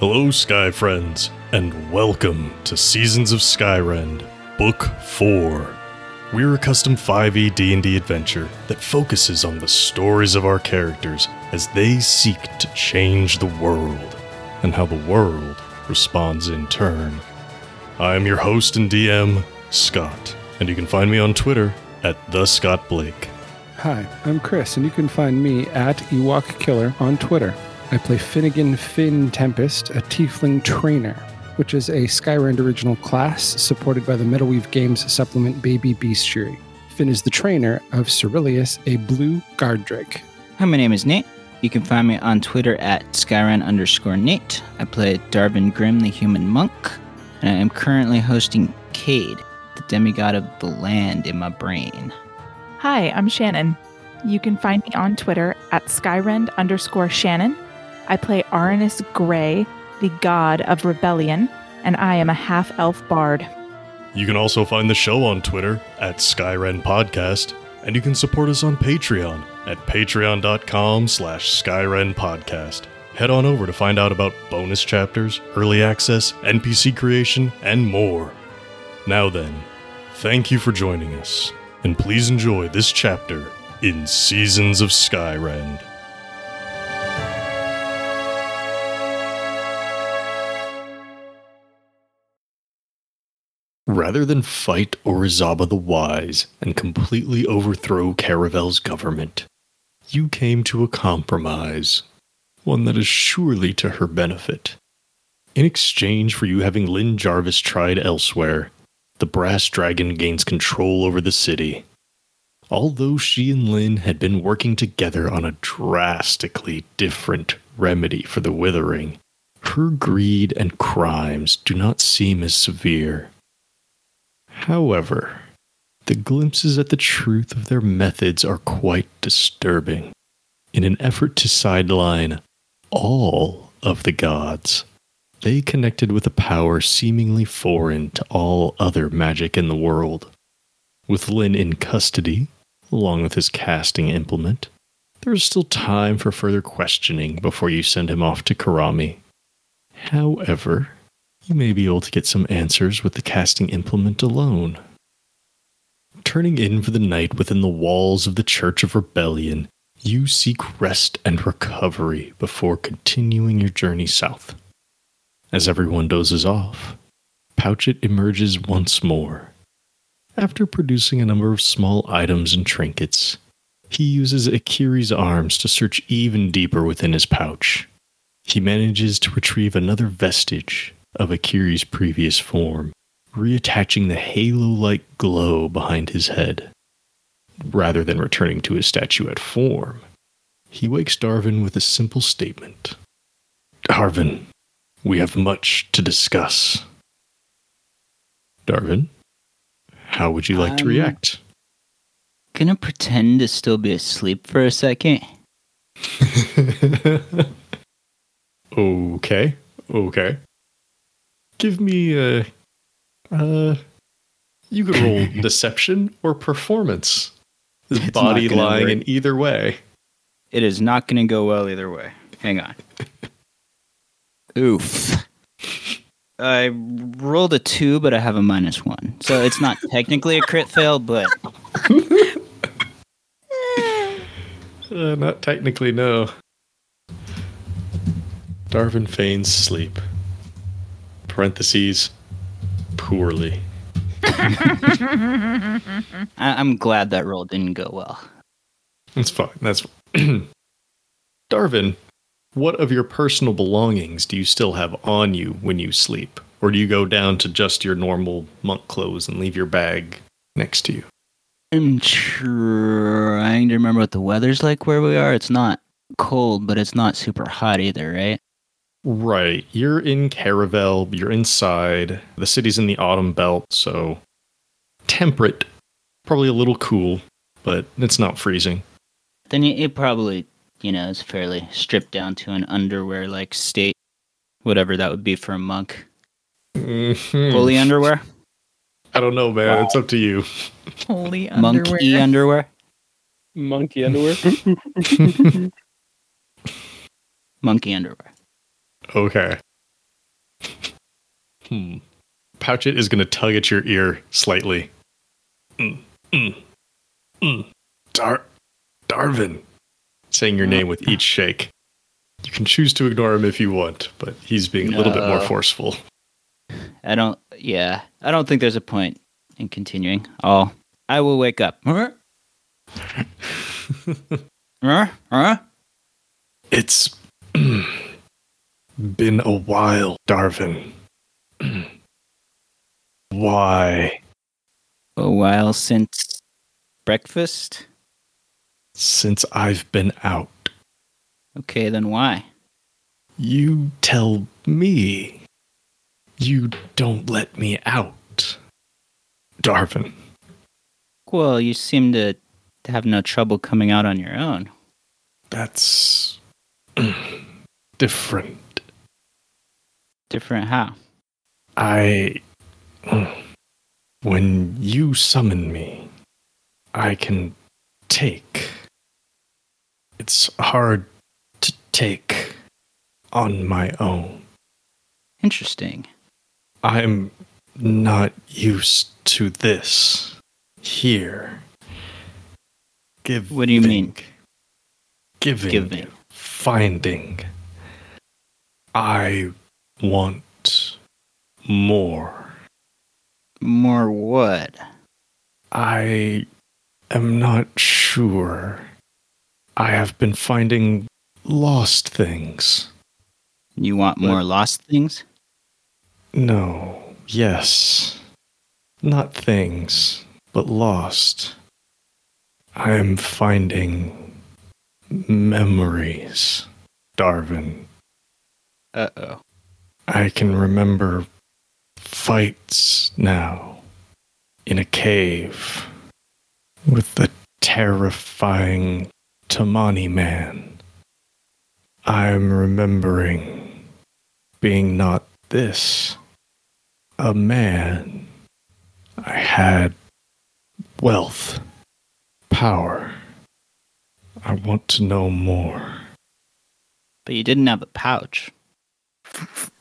Hello, Sky friends, and welcome to Seasons of Skyrend, Book 4. We're a custom 5e D&D adventure that focuses on the stories of our characters as they seek to change the world, and how the world responds in turn. I am your host and DM, Scott, and you can find me on Twitter at the Scott Blake. Hi, I'm Chris, and you can find me at Ewok Killer on Twitter. I play Finnegan Finn Tempest, a Tiefling Trainer, which is a Skyrend original class supported by the Metalweave Games supplement Baby Bestiary. Finn is the trainer of Cerilius, a blue guard drake. Hi, my name is Nate. You can find me on Twitter at Skyrend underscore Nate. I play Darvin Grimm, the human monk, and I am currently hosting Cade, the demigod of the land in my brain. Hi, I'm Shannon. You can find me on Twitter at Skyrend underscore Shannon. I play Aranus Grey, the god of rebellion, and I am a half elf bard. You can also find the show on Twitter at Skyrend Podcast, and you can support us on Patreon at patreon.com slash Skyrend Podcast. Head on over to find out about bonus chapters, early access, NPC creation, and more. Now then, thank you for joining us, and please enjoy this chapter in Seasons of Skyrend. Rather than fight Orizaba the Wise and completely overthrow Caravel's government, you came to a compromise, one that is surely to her benefit. In exchange for you having Lynn Jarvis tried elsewhere, the Brass Dragon gains control over the city. Although she and Lynn had been working together on a drastically different remedy for the withering, her greed and crimes do not seem as severe. However, the glimpses at the truth of their methods are quite disturbing. In an effort to sideline all of the gods, they connected with a power seemingly foreign to all other magic in the world. With Lynn in custody, along with his casting implement, there is still time for further questioning before you send him off to Karami. However, you may be able to get some answers with the casting implement alone. Turning in for the night within the walls of the Church of Rebellion, you seek rest and recovery before continuing your journey south. As everyone dozes off, Pouchet emerges once more. After producing a number of small items and trinkets, he uses Akiri's arms to search even deeper within his pouch. He manages to retrieve another vestige of Akiri's previous form, reattaching the halo like glow behind his head. Rather than returning to his statuette form, he wakes Darvin with a simple statement Darvin, we have much to discuss. Darvin, how would you like to Um, react? Gonna pretend to still be asleep for a second. okay, okay. Give me a. Uh, you could roll deception or performance. His It's body lying work. in either way. It is not gonna go well either way. Hang on. Oof. I rolled a two, but I have a minus one. So it's not technically a crit fail, but Uh, not technically, no. Darvin feigns sleep. Parentheses, poorly. I- I'm glad that roll didn't go well. That's fine. That's Darvin. What of your personal belongings do you still have on you when you sleep, or do you go down to just your normal monk clothes and leave your bag next to you? I'm trying to remember what the weather's like where we are. It's not cold, but it's not super hot either, right? Right. You're in Caravel. You're inside. The city's in the autumn belt, so temperate, probably a little cool, but it's not freezing. Then it, it probably, you know, is fairly stripped down to an underwear like state, whatever that would be for a monk. Mhm. Fully underwear, I don't know, man. It's up to you. Holy underwear. monkey underwear, Monkey underwear. monkey underwear. Okay. Hmm. Pouchit is going to tug at your ear slightly. Mm, mm, mm. Dar- Darvin, saying your name with each shake. You can choose to ignore him if you want, but he's being a little bit more forceful. I don't. Yeah, I don't think there's a point in continuing. I'll. I will wake up. Huh? Huh? Huh? It's been a while, Darvin. Why? A while since breakfast. Since I've been out, Okay, then why? you tell me. You don't let me out. Darvin. Well, you seem to to have no trouble coming out on your own. That's different. Different how? I. When you summon me, I can take. It's hard to take on my own. Interesting. I'm not used to this here. Give. What do you mean? Giving. Giving. Finding. I want more. More what? I am not sure. I have been finding lost things. You want more lost things? No, yes. Not things, but lost. I am finding memories, Darvin. Uh oh. I can remember fights now in a cave with the terrifying Tamani man. I'm remembering being not this, a man. I had wealth, power. I want to know more. But you didn't have a pouch.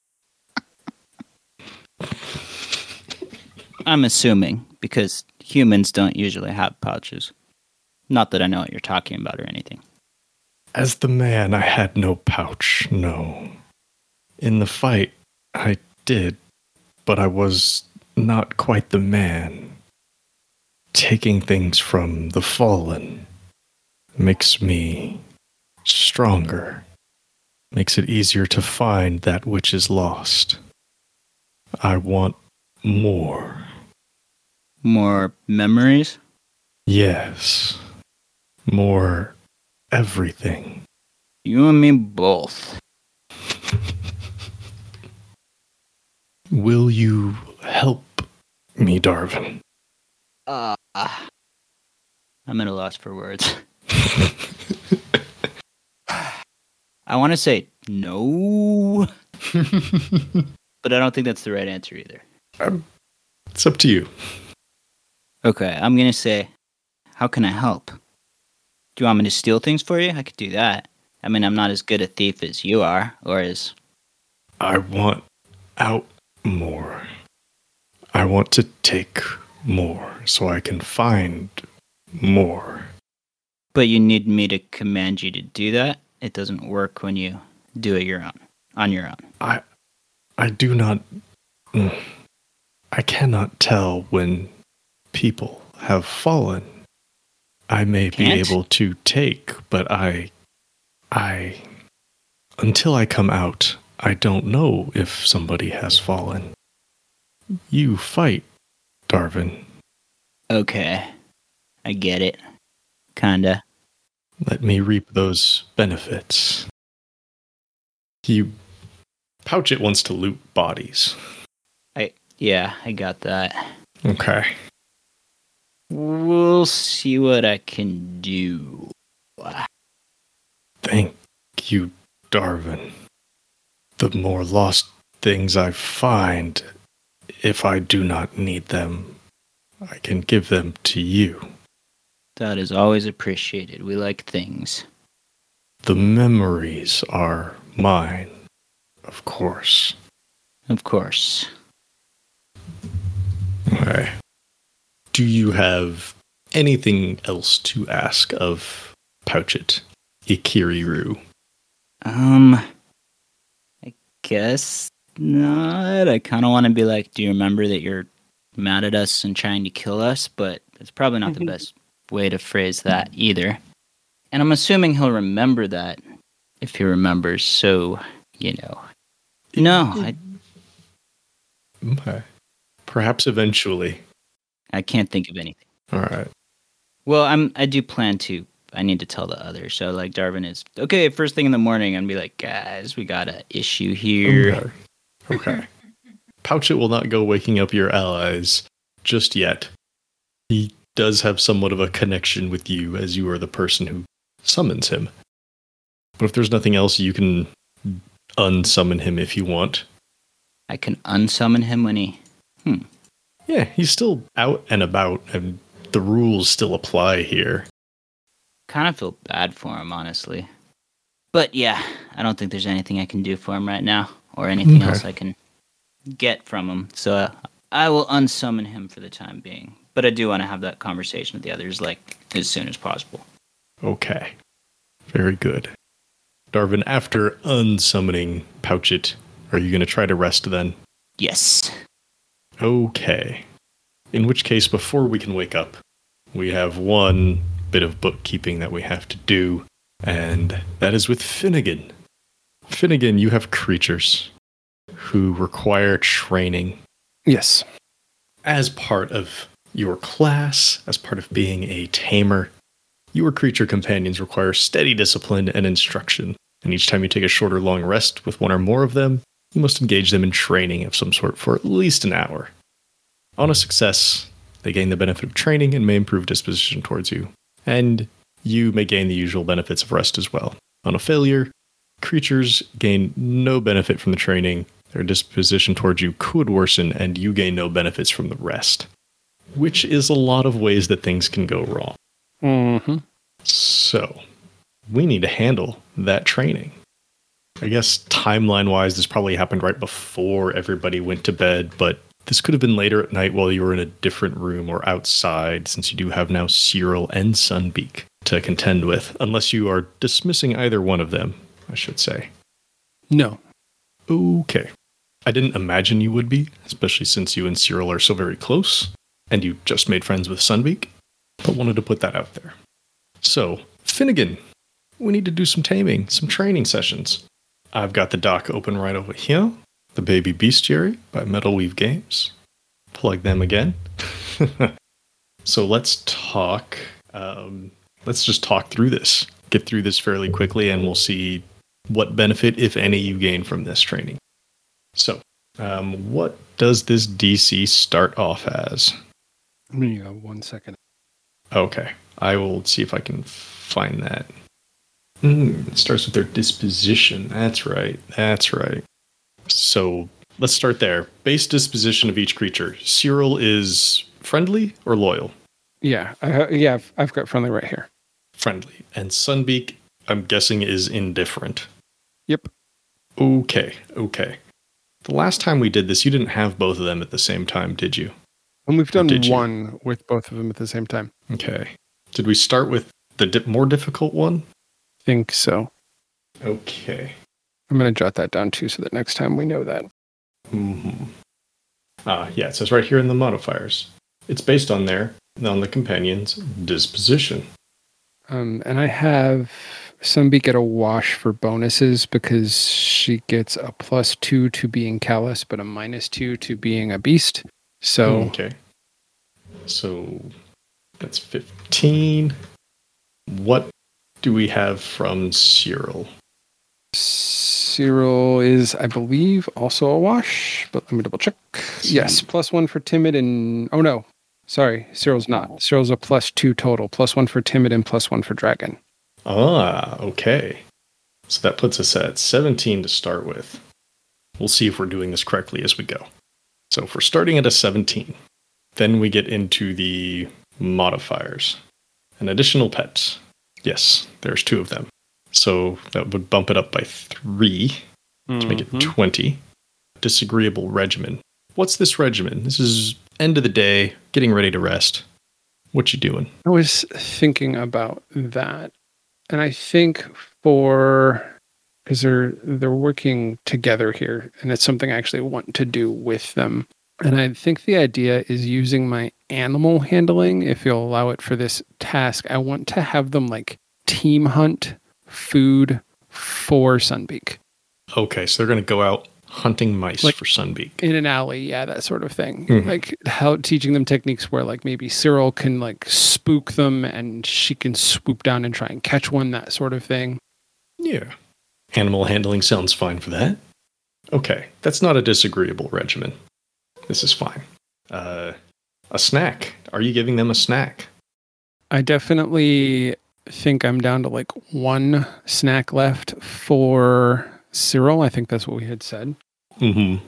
I'm assuming because humans don't usually have pouches. Not that I know what you're talking about or anything. As the man, I had no pouch, no. In the fight, I did, but I was not quite the man. Taking things from the fallen makes me stronger, makes it easier to find that which is lost. I want more. More memories? Yes. More everything. You and me both. Will you help me, Darvin? Uh, I'm at a loss for words. I want to say no, but I don't think that's the right answer either. It's up to you. Okay, I'm going to say, how can I help? Do you want me to steal things for you? I could do that. I mean, I'm not as good a thief as you are, or as. I want out more. I want to take more so I can find more. But you need me to command you to do that? It doesn't work when you do it your own, on your own. I I do not mm, I cannot tell when people have fallen. I may be Can't? able to take, but I I until I come out, I don't know if somebody has fallen. You fight, Darvin. Okay, I get it. Kinda. Let me reap those benefits. You Pouchit wants to loot bodies. I yeah, I got that. Okay. We'll see what I can do. Thank you, Darvin. The more lost things I find, if I do not need them, I can give them to you. That is always appreciated. We like things. The memories are mine, of course. Of course. Okay. Do you have anything else to ask of Pouchet, Ikiriru? Um, I guess not. I kind of want to be like, do you remember that you're mad at us and trying to kill us? But that's probably not the best way to phrase that either. And I'm assuming he'll remember that if he remembers. So, you know. No, I, Okay. Perhaps eventually. I can't think of anything. All right. Well, I'm I do plan to. I need to tell the others. So like Darvin is okay. First thing in the morning, and be like, guys, we got an issue here. Okay. Okay. Pouchet will not go waking up your allies just yet. He does have somewhat of a connection with you as you are the person who summons him. But if there's nothing else, you can unsummon him if you want. I can unsummon him when he. Hmm. Yeah, he's still out and about, and the rules still apply here. Kind of feel bad for him, honestly. But yeah, I don't think there's anything I can do for him right now, or anything Okay. else I can get from him. So uh, I will unsummon him for the time being. But I do want to have that conversation with the others, like as soon as possible. Okay. Very good. Darvin, after unsummoning Pouchet, are you going to try to rest then? Yes. Okay. In which case, before we can wake up, we have one bit of bookkeeping that we have to do, and that is with Finnegan. Finnegan, you have creatures who require training Yes. as part of your class, as part of being a tamer. Your creature companions require steady discipline and instruction, and each time you take a short or long rest with one or more of them, you must engage them in training of some sort for at least an hour. On a success, they gain the benefit of training and may improve disposition towards you, and you may gain the usual benefits of rest as well. On a failure, creatures gain no benefit from the training, their disposition towards you could worsen, and you gain no benefits from the rest, which is a lot of ways that things can go wrong. Mm-hmm. So, we need to handle that training. I guess timeline wise, this probably happened right before everybody went to bed, but this could have been later at night while you were in a different room or outside, since you do have now Cyril and Sunbeak to contend with, unless you are dismissing either one of them, I should say. No. Okay. I didn't imagine you would be, especially since you and Cyril are so very close, and you just made friends with Sunbeak, but wanted to put that out there. So, Finnegan, we need to do some taming, some training sessions. I've got the doc open right over here, the Baby Bestiary by Metal Weave Games. Plug them again. so let's talk. Um, let's just talk through this. Get through this fairly quickly, and we'll see what benefit, if any, you gain from this training. So, um, what does this DC start off as? Me go one second. Okay, I will see if I can find that. Mm, it starts with their disposition. That's right. That's right. So let's start there. Base disposition of each creature. Cyril is friendly or loyal? Yeah. I, yeah. I've, I've got friendly right here. Friendly. And Sunbeak, I'm guessing, is indifferent. Yep. Okay, okay. The last time we did this, you didn't have both of them at the same time, did you? And we've done did you? one with both of them at the same time. Okay. Did we start with the di- more difficult one? Think so. Okay. I'm going to jot that down too so that next time we know that. hmm Ah, yeah, it says right here in the modifiers. It's based on their, on the companion's disposition. Um, and I have Sunbeak get a wash for bonuses because she gets a plus two to being callous, but a minus two to being a beast. So Okay. So that's 15. What do we have from Cyril? Cyril is, I believe, also a wash, but let me double check. Yes, plus one for timid and oh no, sorry, Cyril's not. Cyril's a plus two total, plus one for timid and plus one for dragon. Ah, okay. So that puts us at 17 to start with. We'll see if we're doing this correctly as we go. So if we're starting at a 17, then we get into the modifiers. An additional pet. Yes, there's two of them. So that would bump it up by three to make it mm-hmm. 20. disagreeable regimen. What's this regimen? This is end of the day, getting ready to rest. What you doing? I was thinking about that. And I think for because they're they're working together here and it's something I actually want to do with them. And I think the idea is using my animal handling, if you'll allow it for this task. I want to have them like team hunt food for Sunbeak Okay, so they're going to go out hunting mice Like- for Sunbeak. in an alley. Yeah, that sort of thing. Mhm. Like how teaching them techniques where like maybe Cyril can like spook them and she can swoop down and try and catch one, that sort of thing. Yeah. Animal handling sounds fine for that. Okay, that's not a disagreeable regimen. This is fine. Uh, a snack. Are you giving them a snack? I definitely think I'm down to like one snack left for Cyril. I think that's what we had said. Mm-hmm.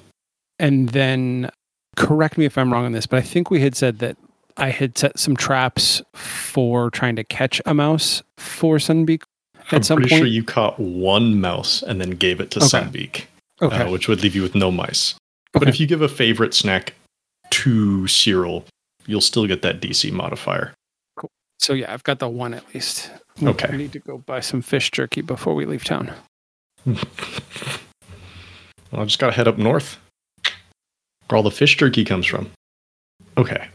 And then correct me if I'm wrong on this, but I think we had said that I had set some traps for trying to catch a mouse for Sunbeak I'm some pretty point. sure you caught one mouse and then gave it to Okay. Sunbeak, okay. uh, which would leave you with no mice. But if you give a favorite snack to Cyril, you'll still get that DC modifier. Cool. so yeah, I've got the one at least. Okay. I need to go buy some fish jerky before we leave town. Well, I just gotta head up north, where all the fish jerky comes from. Okay,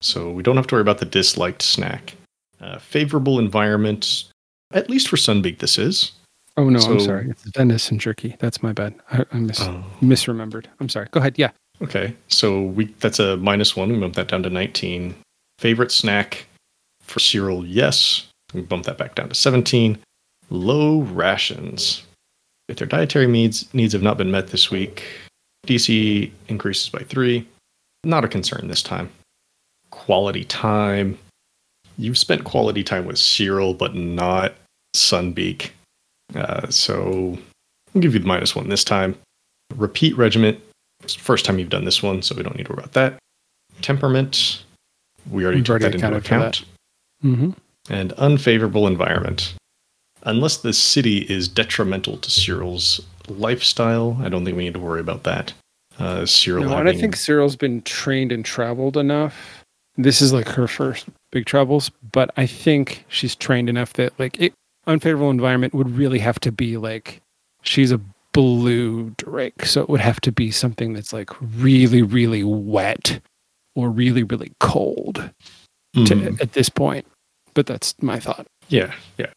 so we don't have to worry about the disliked snack. Uh, favorable environment, at least for Sunbeak, this is. Oh no, I'm sorry. It's venison and jerky. That's my bad. I, I mis- Oh, misremembered. I'm sorry. Go ahead. Yeah. Okay, so we that's a minus one. We bump that down to 19. Favorite snack for Cyril, yes. We bump that back down to 17. Low rations. If their dietary needs needs have not been met this week, DC increases by three. Not a concern this time. Quality time. You've spent quality time with Cyril, but not Sunbeak. Uh, so I'll give you the minus one this time. Repeat regiment. First time you've done this one, so we don't need to worry about that. Temperament. We already We've took already that into account Mm-hmm. and unfavorable environment. Unless the city is detrimental to Cyril's lifestyle, I don't think we need to worry about that. Uh, Cyril No, and I think Cyril's been trained and traveled enough. This is like her first big travels, but I think she's trained enough that like it, unfavorable environment would really have to be like she's a blue drake, so it would have to be something that's like really, really wet or really, really cold to, Mhm. at this point. But that's my thought. Yeah, yeah.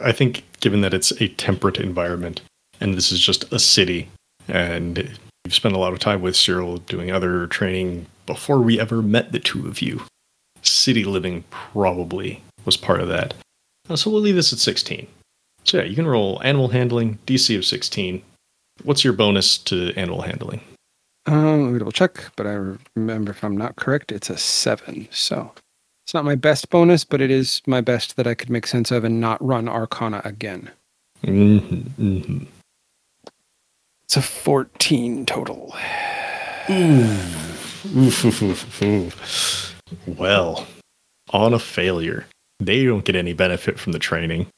I think given that it's a temperate environment and this is just a city, and you've spent a lot of time with Cyril doing other training before we ever met the two of you, city living probably was part of that. Uh, So we'll leave this at 16. So yeah, you can roll animal handling, DC of 16. What's your bonus to animal handling? Um, let me double check, but I remember if I'm not correct, it's a seven. So it's not my best bonus, but it is my best that I could make sense of and not run Arcana again. hmm hmm It's a 14 total. Well, on a failure, they don't get any benefit from the training.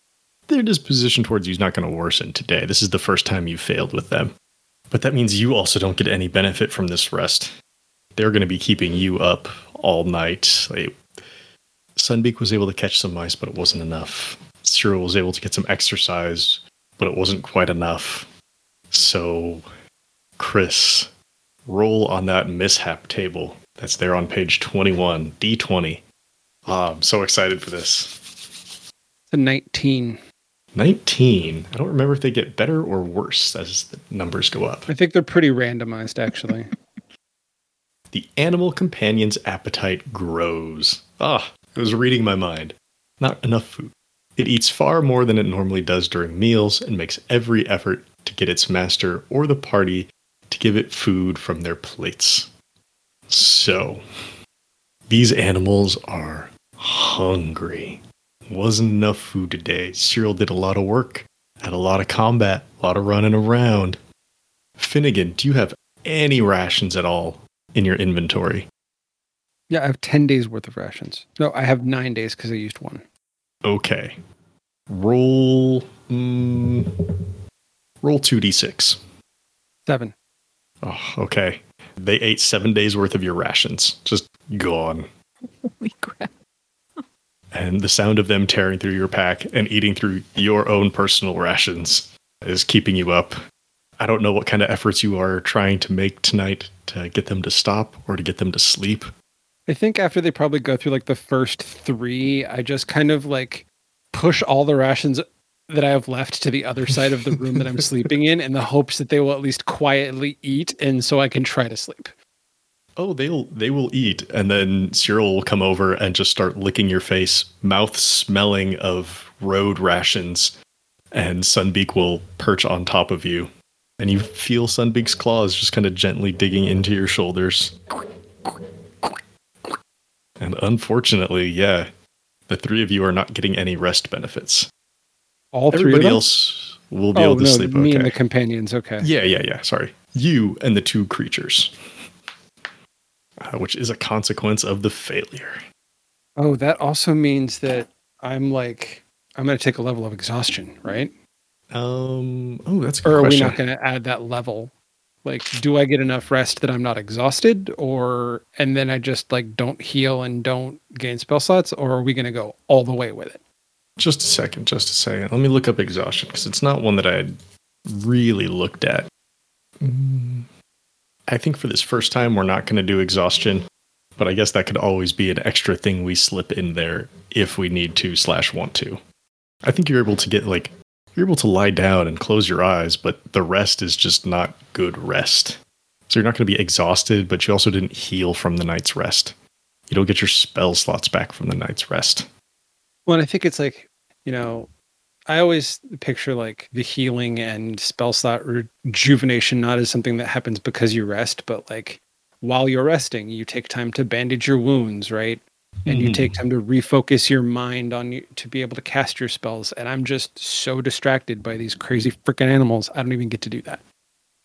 Their disposition towards you is not going to worsen today. This is the first time you've failed with them. But that means you also don't get any benefit from this rest. They're going to be keeping you up all night. Sunbeak was able to catch some mice, but it wasn't enough. Cyril was able to get some exercise, but it wasn't quite enough. So, Chris, roll on that mishap table that's there on page 21, D20. Ah, I'm so excited for this. A 19. 19. I don't remember if they get better or worse as the numbers go up. I think they're pretty randomized, actually. The animal companion's appetite grows. Ah, it was reading my mind. Not enough food. It eats far more than it normally does during meals and makes every effort to get its master or the party to give it food from their plates. So, these animals are hungry. Wasn't enough food today. Cyril did a lot of work, had a lot of combat, a lot of running around. Finnegan, do you have any rations at all in your inventory? yeah, I have 10 days worth of rations. No, I have nine days because I used one. Okay. Roll. Mm, roll 2d6. Seven. Oh, okay. They ate seven days worth of your rations. Just gone. Holy crap. And the sound of them tearing through your pack and eating through your own personal rations is keeping you up. I don't know what kind of efforts you are trying to make tonight to get them to stop or to get them to sleep. I think after they probably go through like the first three, I just kind of like push all the rations that I have left to the other side of the room that I'm sleeping in in the hopes that they will at least quietly eat and so I can try to sleep. Oh, they'll they will eat, and then Cyril will come over and just start licking your face, mouth smelling of road rations, and Sunbeak will perch on top of you, and you feel Sunbeak's claws just kind of gently digging into your shoulders. And unfortunately, yeah, the three of you are not getting any rest benefits. All three Everybody else will be oh, able to no, sleep me okay. and the companions. Okay. Yeah, yeah, yeah. Sorry. You and the two creatures. Uh, which is a consequence of the failure. Oh, that also means that I'm like I'm going to take a level of exhaustion, right? Um. Oh, that's Or are question. we not going to add that level? Like, do I get enough rest that I'm not exhausted, or and then I just like don't heal and don't gain spell slots, or are we going to go all the way with it? Just a second. Just a second. Let me look up exhaustion because it's not one that I had really looked at. Mm, I think for this first time, we're not going to do exhaustion, but I guess that could always be an extra thing we slip in there if we need to slash want to. I think you're able to get like you're able to lie down and close your eyes, but the rest is just not good rest. So you're not going to be exhausted, but you also didn't heal from the night's rest. You don't get your spell slots back from the night's rest. Well, I think it's like you know, I always picture like the healing and spell slot rejuvenation not as something that happens because you rest, but like while you're resting, you take time to bandage your wounds, right? And you Mhm. take time to refocus your mind on you to be able to cast your spells. And I'm just so distracted by these crazy freaking animals. I don't even get to do that.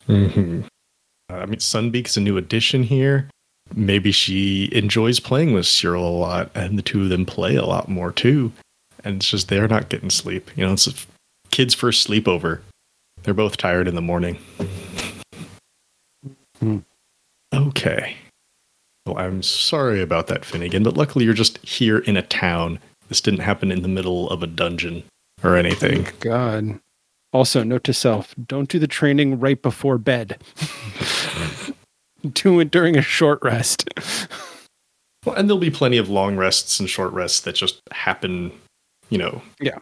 Mm-hmm. I mean, Sunbeak's a new addition here. Maybe she enjoys playing with Cyril a lot, and the two of them play a lot more too. And it's just they're not getting sleep. You know, it's a kid's first sleepover. They're both tired in the morning. Hmm. Okay. Well, I'm sorry about that, Finnegan, but luckily you're just here in a town. This didn't happen in the middle of a dungeon or anything. Thank God. Also, note to self don't do the training right before bed. do it during a short rest. Well, and there'll be plenty of long rests and short rests that just happen, you know, Yeah.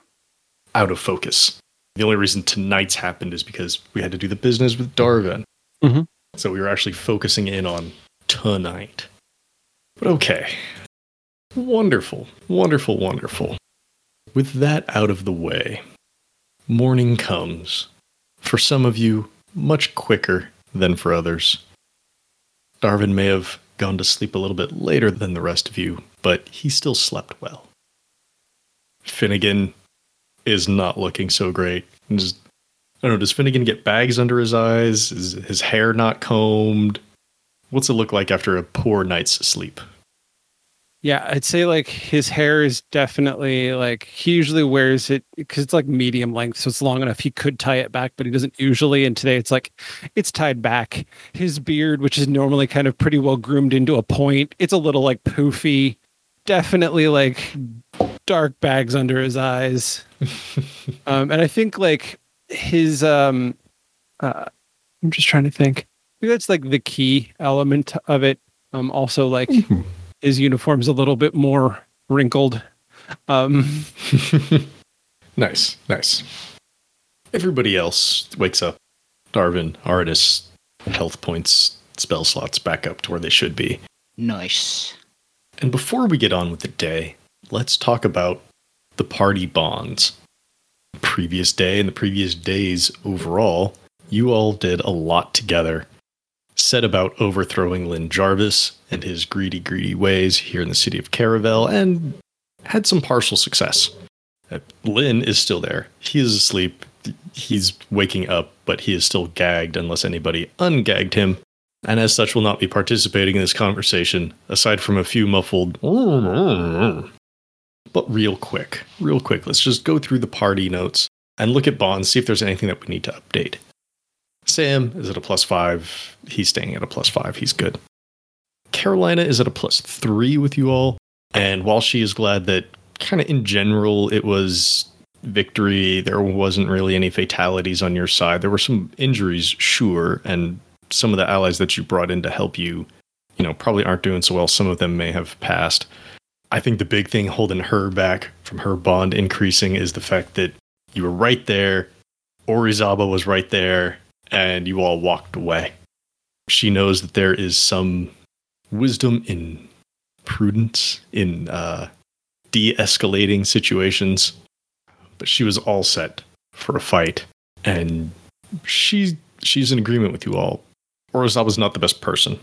out of focus. The only reason tonight's happened is because we had to do the business with Darvin. Mhm. So we were actually focusing in on tonight. But okay. Wonderful, wonderful, wonderful. With that out of the way, morning comes. For some of you, much quicker than for others. Darvin may have gone to sleep a little bit later than the rest of you, but he still slept well. Finnegan is not looking so great. Just- I don't know, does Finnegan get bags under his eyes? Is his hair not combed? What's it look like after a poor night's sleep? Yeah, I'd say like his hair is definitely like he usually wears it because it's like medium length, so it's long enough he could tie it back, but he doesn't usually. And today it's like it's tied back. His beard, which is normally kind of pretty well groomed into a point, it's a little like poofy. Definitely like dark bags under his eyes. um, and I think like his um, uh, I'm just trying to think. I think that's like the key element of it. Um, also like his uniform's a little bit more wrinkled. Um, nice, nice. Everybody else wakes up. Darvin, Artis, health points, spell slots back up to where they should be. Nice. And before we get on with the day, let's talk about the party bonds. The previous day and the previous days overall, you all did a lot together. Set about overthrowing Lynn Jarvis and his greedy, greedy ways here in the city of Caravel and had some partial success. Uh, Lynn is still there. He is asleep. He's waking up, but he is still gagged unless anybody ungagged him and as such will not be participating in this conversation, aside from a few muffled. Mm-hmm. But real quick, real quick, let's just go through the party notes and look at bonds, see if there's anything that we need to update. Sam is at a plus five. He's staying at a plus five. He's good. Carolina is at a plus three with you all. And while she is glad that kind of in general it was victory, there wasn't really any fatalities on your side. There were some injuries, sure, and some of the allies that you brought in to help you, you know, probably aren't doing so well. Some of them may have passed. I think the big thing holding her back from her bond increasing is the fact that you were right there. Orizaba was right there, and you all walked away. She knows that there is some wisdom in prudence in uh, de-escalating situations, but she was all set for a fight, and she she's in agreement with you all. Orizaba's not the best person.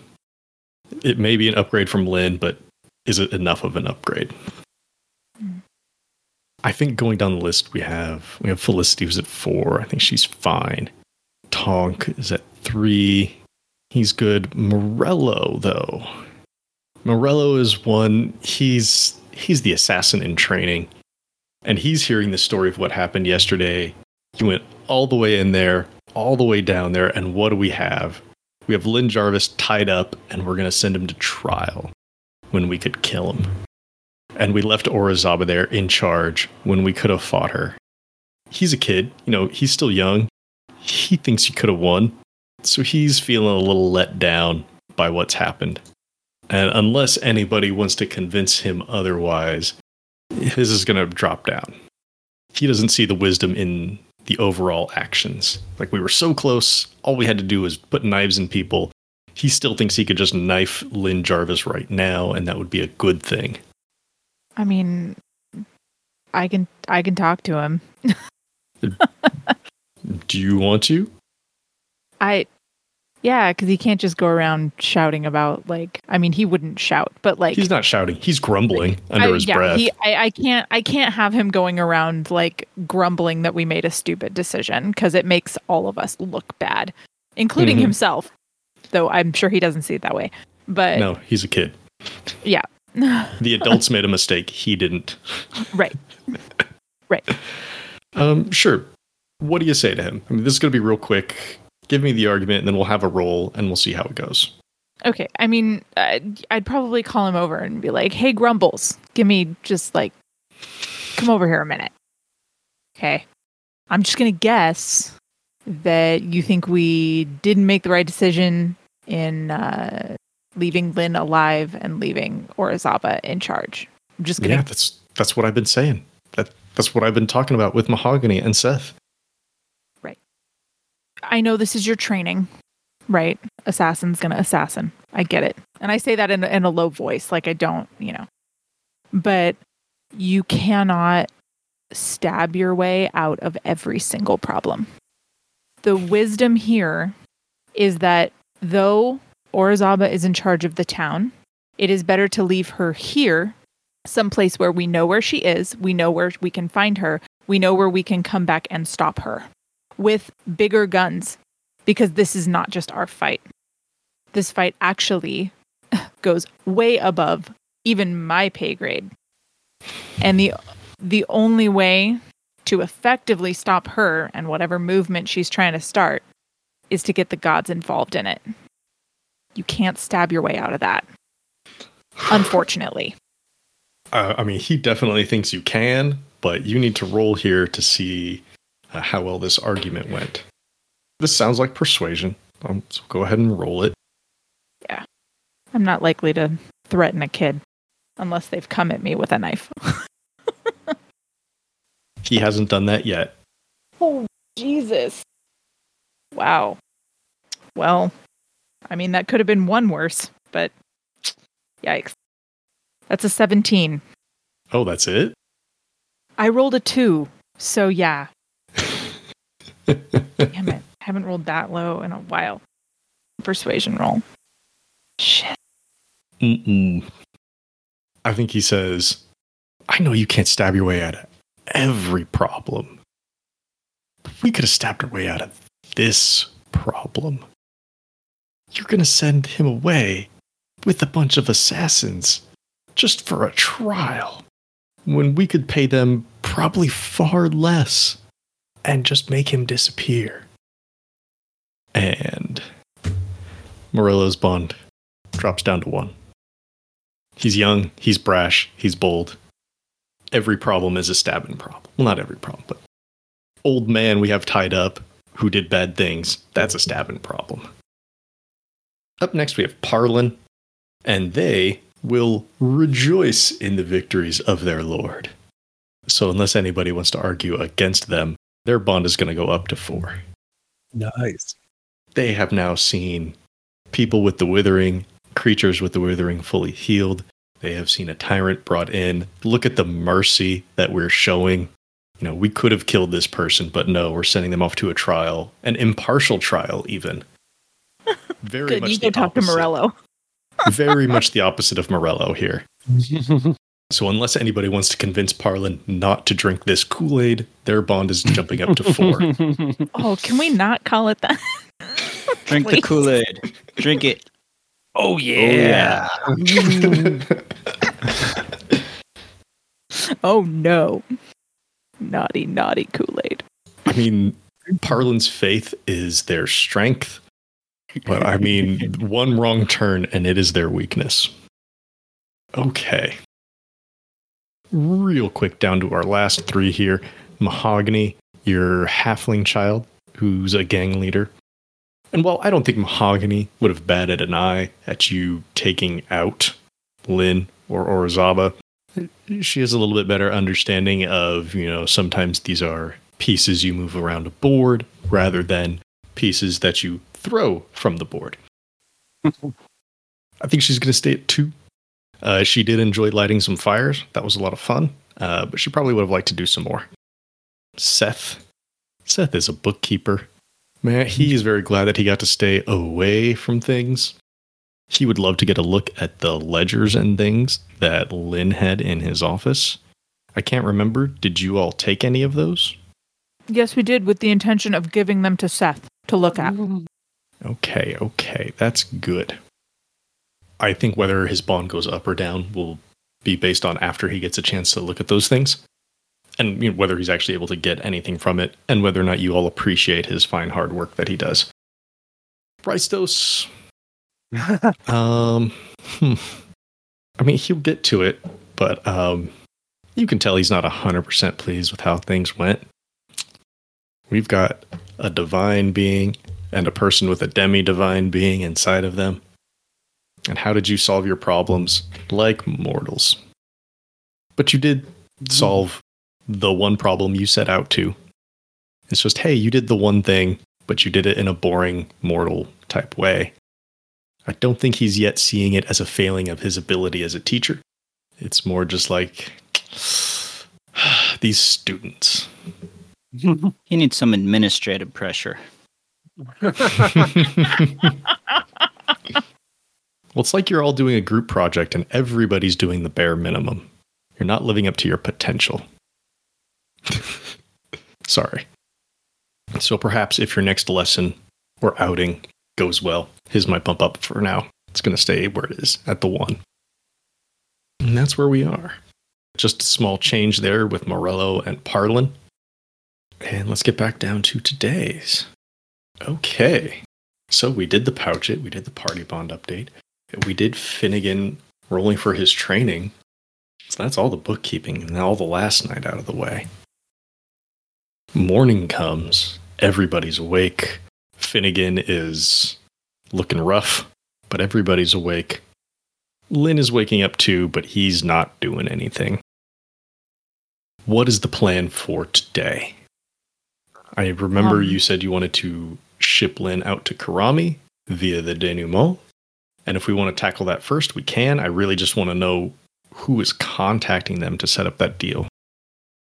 It may be an upgrade from Lynn, but is it enough of an upgrade? I think going down the list, we have we have Felicity who's at four. I think she's fine. Tonk is at three. He's good. Morello though, Morello is one. He's he's the assassin in training, and he's hearing the story of what happened yesterday. He went all the way in there, all the way down there, and what do we have? We have Lynn Jarvis tied up, and we're going to send him to trial when we could kill him. And we left Orizaba there in charge when we could have fought her. He's a kid, you know, he's still young. He thinks he could have won. So he's feeling a little let down by what's happened. And unless anybody wants to convince him otherwise, his is going to drop down. He doesn't see the wisdom in the overall actions. Like we were so close, all we had to do was put knives in people. He still thinks he could just knife Lynn Jarvis right now, and that would be a good thing. I mean, I can I can talk to him. Do you want to? I yeah, because he can't just go around shouting about like. I mean, he wouldn't shout, but like He's not shouting. He's grumbling under I, his yeah, breath. He, I, I can't I can't have him going around like grumbling that we made a stupid decision because it makes all of us look bad, including Mhm. himself. Though I'm sure he doesn't see it that way. But no, he's a kid. yeah, The adults made a mistake. He didn't. right, right. Um, sure. What do you say to him? I mean, this is going to be real quick. Give me the argument, and then we'll have a roll, and we'll see how it goes. Okay, I mean, I'd, I'd probably call him over and be like, "Hey, Grumbles, give me just like, come over here a minute." Okay, I'm just gonna guess that you think we didn't make the right decision in uh, leaving Lynn alive and leaving Orizaba in charge. I'm just gonna Yeah, that's that's what I've been saying. That that's what I've been talking about with Mahogany and Seth. I know this is your training, right? Assassin's gonna assassin. I get it. And I say that in, in a low voice, like I don't, you know. But you cannot stab your way out of every single problem. The wisdom here is that though Orizaba is in charge of the town, it is better to leave her here, someplace where we know where she is, we know where we can find her, we know where we can come back and stop her with bigger guns because this is not just our fight. This fight actually goes way above even my pay grade. And the the only way to effectively stop her and whatever movement she's trying to start is to get the gods involved in it. You can't stab your way out of that. Unfortunately. Uh, I mean, he definitely thinks you can, but you need to roll here to see uh, how well this argument went. This sounds like persuasion. Um, so go ahead and roll it. Yeah. I'm not likely to threaten a kid unless they've come at me with a knife. He hasn't done that yet. Oh, Jesus. Wow. Well, I mean, that could have been one worse, but yikes. That's a 17. Oh, that's it? I rolled a 2, so yeah. Damn it. Haven't rolled that low in a while. Persuasion roll. Shit. Mm-mm. I think he says, I know you can't stab your way out of every problem. We could have stabbed our way out of this problem. You're going to send him away with a bunch of assassins just for a trial when we could pay them probably far less and just make him disappear. And Morello's bond drops down to one. He's young, he's brash, he's bold. Every problem is a stabbing problem. Well, not every problem, but old man we have tied up who did bad things, that's a stabbing problem. Up next, we have Parlin, and they will rejoice in the victories of their lord. So, unless anybody wants to argue against them, their bond is going to go up to four. Nice. They have now seen people with the withering, creatures with the withering fully healed. They have seen a tyrant brought in. Look at the mercy that we're showing. You know, we could have killed this person, but no, we're sending them off to a trial, an impartial trial, even. Very Good. much You the go talk to. Morello. Very much the opposite of Morello here. So unless anybody wants to convince Parlin not to drink this Kool-Aid, their bond is jumping up to four. Oh, can we not call it that? Drink the Kool Aid. Drink it. oh yeah. Oh, oh no. Naughty, naughty Kool-Aid. I mean, Parlin's faith is their strength, but I mean, one wrong turn and it is their weakness. Okay. Real quick, down to our last three here. Mahogany, your halfling child, who's a gang leader. And while I don't think Mahogany would have batted an eye at you taking out Lynn or Orizaba, she has a little bit better understanding of, you know, sometimes these are pieces you move around a board rather than pieces that you throw from the board. I think she's going to stay at two. Uh, she did enjoy lighting some fires. That was a lot of fun, uh, but she probably would have liked to do some more. Seth. Seth is a bookkeeper. Man, he is very glad that he got to stay away from things. He would love to get a look at the ledgers and things that Lynn had in his office. I can't remember. Did you all take any of those? Yes, we did with the intention of giving them to Seth to look at. Okay, okay, that's good. I think whether his bond goes up or down will be based on after he gets a chance to look at those things, and you know, whether he's actually able to get anything from it, and whether or not you all appreciate his fine hard work that he does. Ristos, um, hmm. I mean, he'll get to it, but um, you can tell he's not hundred percent pleased with how things went. We've got a divine being and a person with a demi divine being inside of them. And how did you solve your problems like mortals? But you did solve the one problem you set out to. It's just, hey, you did the one thing, but you did it in a boring mortal type way. I don't think he's yet seeing it as a failing of his ability as a teacher. It's more just like these students. He needs some administrative pressure. Well, it's like you're all doing a group project and everybody's doing the bare minimum. You're not living up to your potential. Sorry. So perhaps if your next lesson or outing goes well, his might bump up for now. It's going to stay where it is at the one. And that's where we are. Just a small change there with Morello and Parlin. And let's get back down to today's. Okay. So we did the pouch it, we did the party bond update, we did Finnegan rolling for his training. So that's all the bookkeeping and all the last night out of the way. Morning comes, everybody's awake. Finnegan is looking rough, but everybody's awake. Lynn is waking up too, but he's not doing anything. What is the plan for today? I remember Um, you said you wanted to ship Lynn out to Karami via the denouement. And if we want to tackle that first, we can. I really just want to know who is contacting them to set up that deal.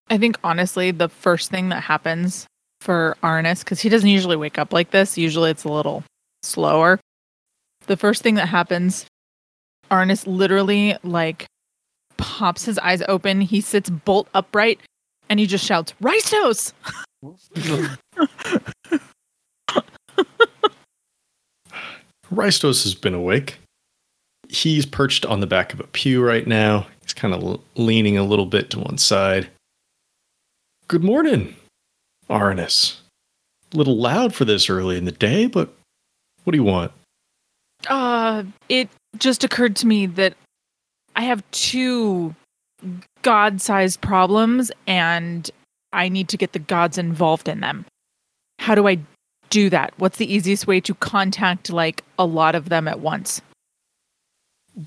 I think honestly, the first thing that happens for Arnis, because he doesn't usually wake up like this, usually it's a little slower. The first thing that happens, Arnis literally like pops his eyes open. He sits bolt upright and he just shouts, Rice Ristos has been awake. He's perched on the back of a pew right now. He's kind of leaning a little bit to one side. Good morning, Arnis. a little loud for this early in the day, but what do you want? Uh, it just occurred to me that I have two god-sized problems, and I need to get the gods involved in them. How do I do that? What's the easiest way to contact like a lot of them at once?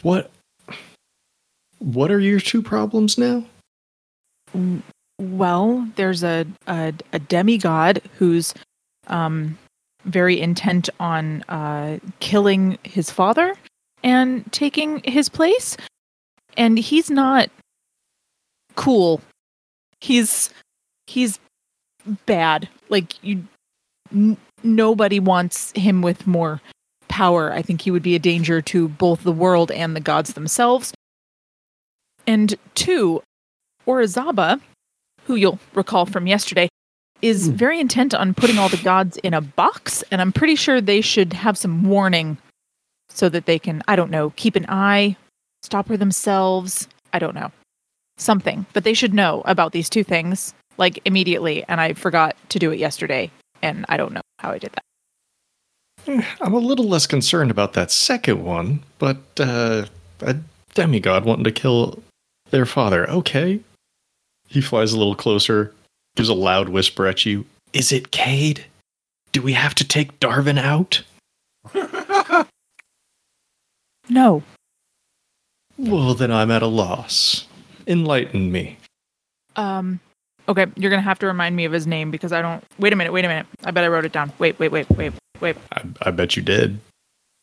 What what are your two problems now? Well, there's a a, a demigod who's um, very intent on uh, killing his father and taking his place, and he's not cool. He's he's bad. Like you, nobody wants him with more power. I think he would be a danger to both the world and the gods themselves. And two, Orizaba, who you'll recall from yesterday, is Hmm. very intent on putting all the gods in a box, and I'm pretty sure they should have some warning so that they can, I don't know, keep an eye, stop her themselves. I don't know. Something. But they should know about these two things, like immediately, and I forgot to do it yesterday, and I don't know how I did that. Eh, I'm a little less concerned about that second one, but uh, a demigod wanting to kill their father. Okay. He flies a little closer, gives a loud whisper at you. Is it Cade? Do we have to take Darvin out? No. Well, then I'm at a loss. Enlighten me. Um, okay, you're gonna have to remind me of his name because I don't. Wait a minute. Wait a minute. I bet I wrote it down. Wait, wait, wait, wait, wait. I, I bet you did.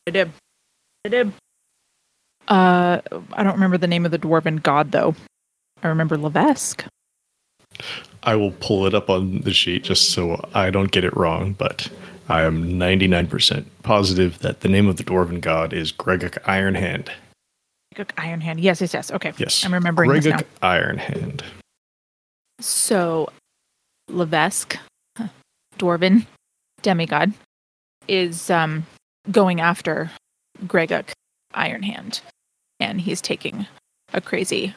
I did. I did. Uh, I don't remember the name of the dwarven god though. I remember Levesque. I will pull it up on the sheet just so I don't get it wrong, but I am 99% positive that the name of the dwarven god is Gregok Ironhand. Gregok Ironhand. Yes, yes, yes. Okay. Yes. I'm remembering this now. Gregok Ironhand. So, Levesque, dwarven demigod, is um going after Gregok Ironhand, and he's taking a crazy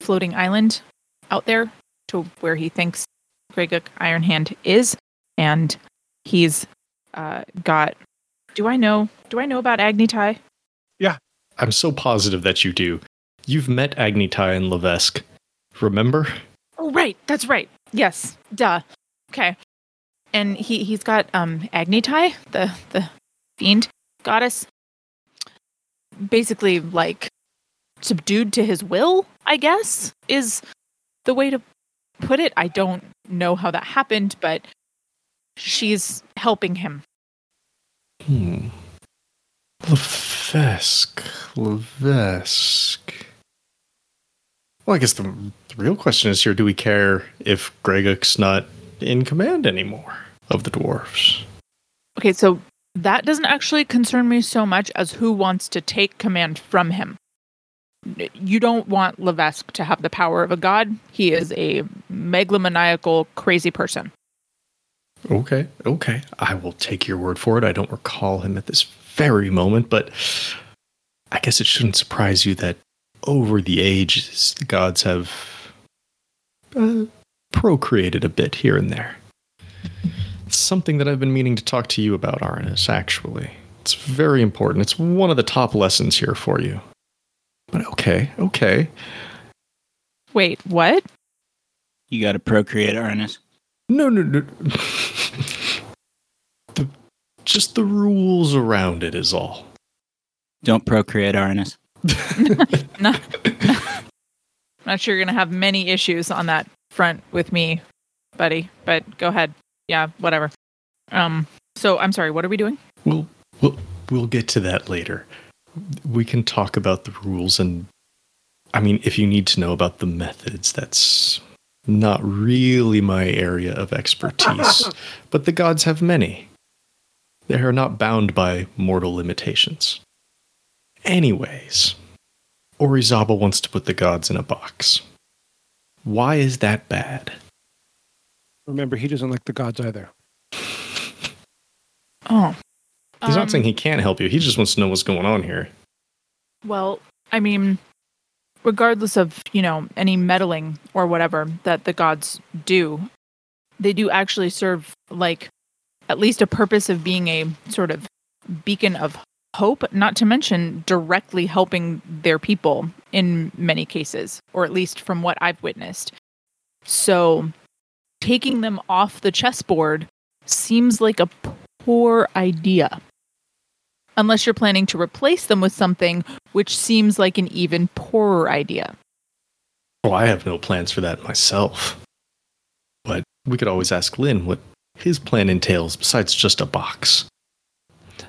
floating island out there to where he thinks Gregok Ironhand is, and he's uh, got. Do I know? Do I know about Agnitai? Yeah, I'm so positive that you do. You've met Agnitai and Levesque. Remember? Oh, right. That's right. Yes. Duh. Okay. And he he's got um Agnitai, the the fiend goddess, basically like subdued to his will. I guess is the way to put it. I don't know how that happened, but she's helping him. Hmm. Levesque. Levesque. Well, I guess the, the real question is here do we care if Gregok's not in command anymore of the dwarves? Okay, so that doesn't actually concern me so much as who wants to take command from him. You don't want Levesque to have the power of a god. He is a megalomaniacal, crazy person. Okay, okay. I will take your word for it. I don't recall him at this very moment, but I guess it shouldn't surprise you that over the ages, the gods have uh, procreated a bit here and there. It's something that I've been meaning to talk to you about, Arnis, actually. It's very important. It's one of the top lessons here for you. But okay, okay. Wait, what? You got to procreate, Arnis. No, no, no. the, just the rules around it is all. Don't procreate, Arnis. Not, not sure you're going to have many issues on that front with me, buddy, but go ahead. Yeah, whatever. Um, so I'm sorry, what are we doing? We'll we'll we'll get to that later. We can talk about the rules and I mean if you need to know about the methods, that's not really my area of expertise. but the gods have many. They are not bound by mortal limitations. Anyways, Orizaba wants to put the gods in a box. Why is that bad? Remember, he doesn't like the gods either. Oh. He's Um, not saying he can't help you. He just wants to know what's going on here. Well, I mean, regardless of, you know, any meddling or whatever that the gods do, they do actually serve like at least a purpose of being a sort of beacon of hope, not to mention directly helping their people in many cases, or at least from what I've witnessed. So taking them off the chessboard seems like a poor idea. Unless you're planning to replace them with something, which seems like an even poorer idea. Oh, I have no plans for that myself. But we could always ask Lynn what his plan entails besides just a box.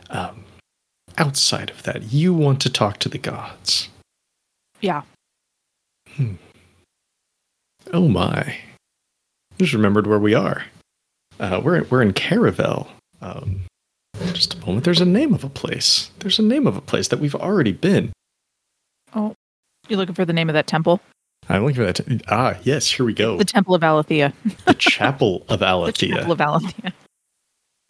Um, outside of that, you want to talk to the gods. Yeah. Hmm. Oh my. Just remembered where we are. Uh, we're, we're in Caravel. Um, just a moment. There's a name of a place. There's a name of a place that we've already been. Oh, you're looking for the name of that temple? I'm looking for that. ah, yes, here we go. The Temple of Alethea. the Chapel of Alethea. the Chapel of Alethea.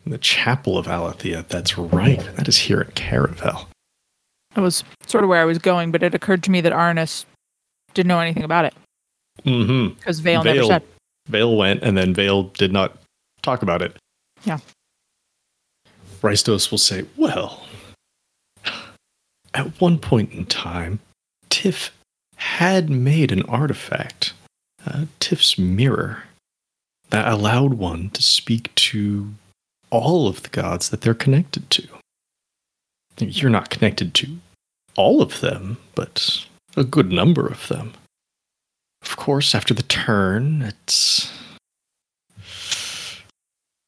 The Chapel of Alethea. That's right. That is here at Caravel. That was sort of where I was going, but it occurred to me that Arnis didn't know anything about it Mm-hmm. because Vale, never said. Vale went, and then Vale did not talk about it. Yeah. Rystos will say, Well, at one point in time, Tiff had made an artifact, uh, Tiff's mirror, that allowed one to speak to all of the gods that they're connected to. You're not connected to all of them, but a good number of them. Of course, after the turn, it's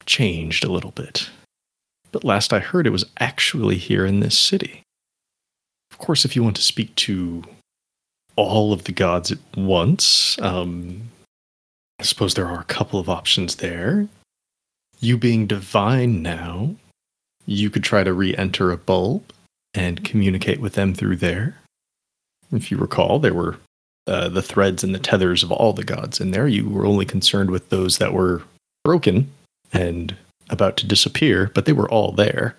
changed a little bit. But last I heard, it was actually here in this city. Of course, if you want to speak to all of the gods at once, um, I suppose there are a couple of options there. You being divine now, you could try to re enter a bulb and communicate with them through there. If you recall, there were uh, the threads and the tethers of all the gods in there. You were only concerned with those that were broken and about to disappear, but they were all there.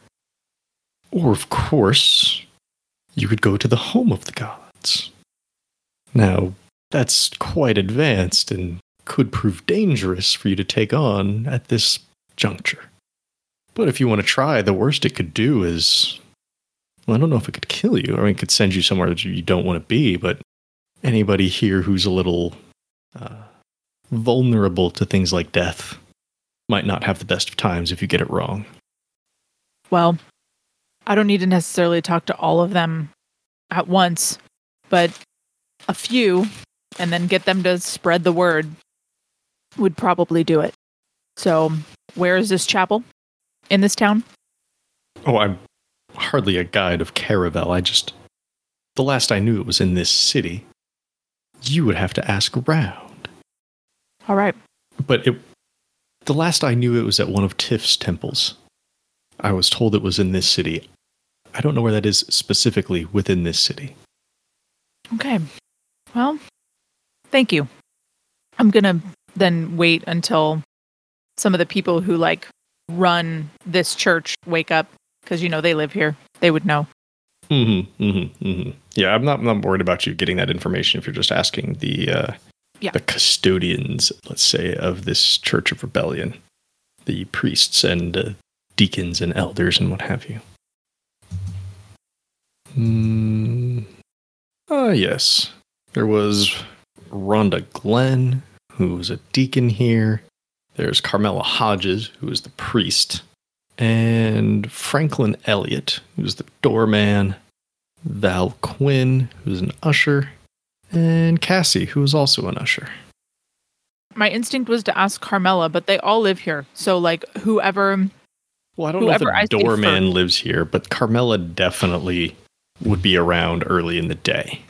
Or, of course, you could go to the home of the gods. Now, that's quite advanced and could prove dangerous for you to take on at this juncture. But if you want to try, the worst it could do is. Well, I don't know if it could kill you. I mean, it could send you somewhere that you don't want to be, but anybody here who's a little uh, vulnerable to things like death might not have the best of times if you get it wrong. Well, I don't need to necessarily talk to all of them at once, but a few and then get them to spread the word would probably do it. So, where is this chapel? In this town? Oh, I'm hardly a guide of Caravel. I just. The last I knew it was in this city. You would have to ask around. All right. But it, the last I knew it was at one of Tiff's temples. I was told it was in this city. I don't know where that is specifically within this city. Okay. Well, thank you. I'm going to then wait until some of the people who like run this church wake up because you know they live here. They would know. Mm-hmm, mm-hmm, mm-hmm. Yeah, I'm not, I'm not worried about you getting that information if you're just asking the uh, Yeah. the custodians, let's say, of this Church of Rebellion, the priests and uh, deacons and elders and what have you. Hmm. Ah, yes. There was Rhonda Glenn, who was a deacon here. There's Carmela Hodges, who is the priest. And Franklin Elliott, who's the doorman. Val Quinn, who's an usher. And Cassie, who is also an usher. My instinct was to ask Carmela, but they all live here. So like whoever Well, I don't know if the doorman lives here, but Carmela definitely would be around early in the day.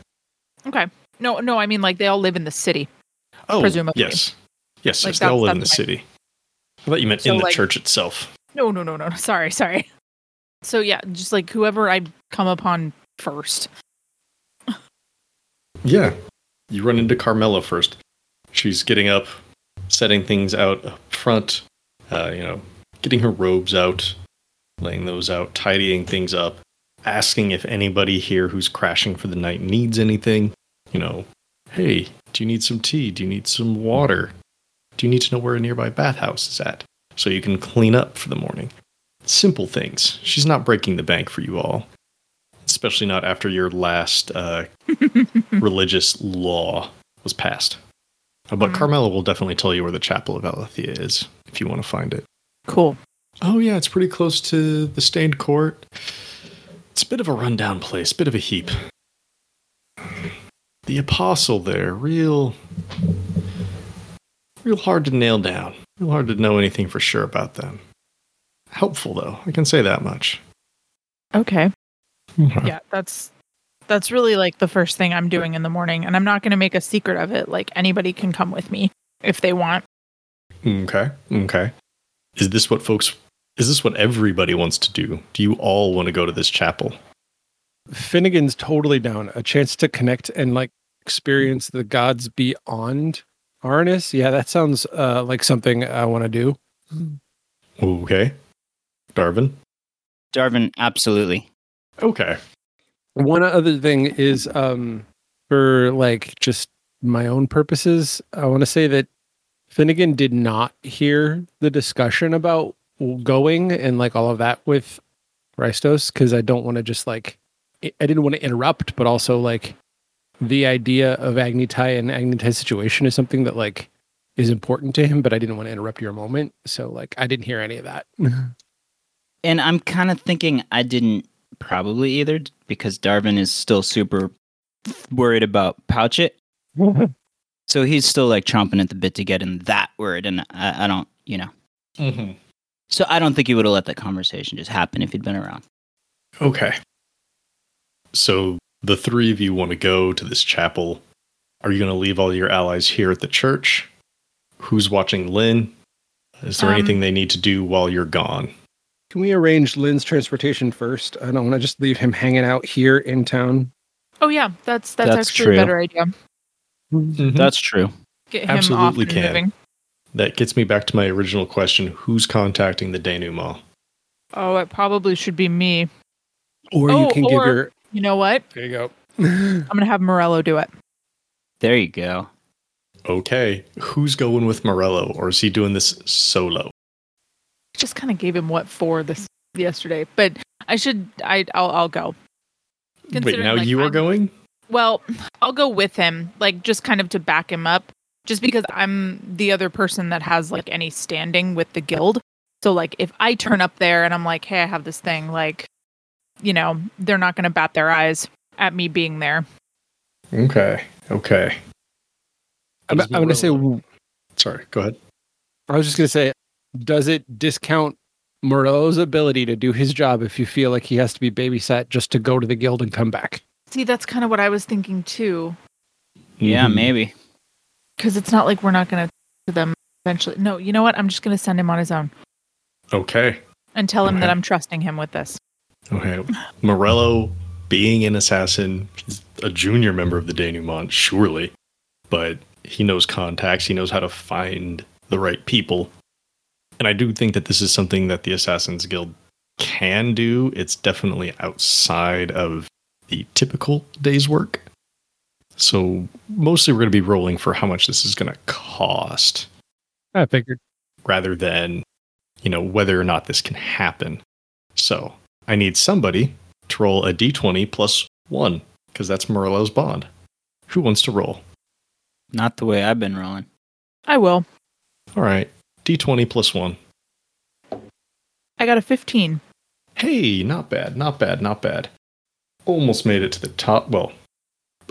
Okay. No, no, I mean like they all live in the city. Oh, Presumably. yes. Yes, Like, yes, they all live in the city. I thought you meant So, in the like- church itself. No, no, no, no. Sorry, sorry. So yeah, just like whoever I come upon first. Yeah. You run into Carmela first. She's getting up, setting things out up front, uh, you know, getting her robes out, laying those out, tidying things up, asking if anybody here who's crashing for the night needs anything. You know, hey, do you need some tea? Do you need some water? Do you need to know where a nearby bathhouse is at? so you can clean up for the morning. Simple things. She's not breaking the bank for you all, especially not after your last uh, religious law was passed. Uh, But Mhm. Carmela will definitely tell you where the Chapel of Alethea is if you want to find it. Cool. Oh yeah, it's pretty close to the stained court. It's a bit of a rundown place, bit of a heap. The apostle there, real real hard to nail down. Real hard to know anything for sure about them. Helpful though, I can say that much. Okay. Okay. Yeah, that's that's really like the first thing I'm doing in the morning, and I'm not going to make a secret of it. Like anybody can come with me if they want. Okay. Okay. Is this what folks is this what everybody wants to do? Do you all want to go to this chapel? Finnegan's totally down. A chance to connect and like experience the gods beyond Arnis. Yeah, that sounds uh, like something I want to do. Okay. Darvin? Darvin, absolutely. Okay. One other thing is um, for like just my own purposes, I want to say that Finnegan did not hear the discussion about going and like all of that with Ristos because I don't want to just like I I didn't want to interrupt, but also like the idea of Agnitai and Agnitai's situation is something that like is important to him, but I didn't want to interrupt your moment. So like I didn't hear any of that. And I'm kind of thinking I didn't probably either because Darvin is still super worried about Pouchit. So he's still like chomping at the bit to get in that word. And I, I don't, you know. Mm-hmm. So I don't think he would have let that conversation just happen if he'd been around. Okay. So the three of you want to go to this chapel. Are you going to leave all your allies here at the church? Who's watching Lynn? Is there Um, anything they need to do while you're gone? Can we arrange Lynn's transportation first? I don't want to just leave him hanging out here in town. Oh yeah, that's that's, That's actually true. a better idea. That's true. Get him Absolutely off can. moving. That gets me back to my original question who's contacting the denouement? Oh, it probably should be me. Or Oh, you can give your. You know what? There you go. I'm gonna have Morello do it. There you go. Okay. Who's going with Morello, or is he doing this solo? Just kind of gave him what for this yesterday, but I should. I I'll I'll go. Wait, now like, you are I'm- going? Well, I'll go with him, like just kind of to back him up, just because I'm the other person that has like any standing with the guild. So like if I turn up there and I'm like, "Hey, I have this thing," like, you know, they're not going to bat their eyes at me being there. Okay. Okay. I'm, I'm going to say, Sorry, go ahead. I was just going to say, does it discount Morello's ability to do his job if you feel like he has to be babysat just to go to the guild and come back? See, that's kind of what I was thinking too, Yeah, Mhm. maybe. because it's not like we're not going to them eventually. No, you know what? I'm just going to send him on his own Okay. and tell him that I'm trusting him with this. Okay. Morello being an assassin, a junior member of the denouement, surely, but he knows contacts, he knows how to find the right people. And I do think that this is something that the Assassins Guild can do. It's definitely outside of the typical day's work. So mostly we're going to be rolling for how much this is going to cost I figured. rather than, you know, whether or not this can happen. So I need somebody to roll a d20 plus one, because that's Morello's bond. Who wants to roll? Not the way I've been rolling. I will. All right, d20 plus one. I got a 15. Hey, not bad, not bad, not bad. Almost made it to the top. Well,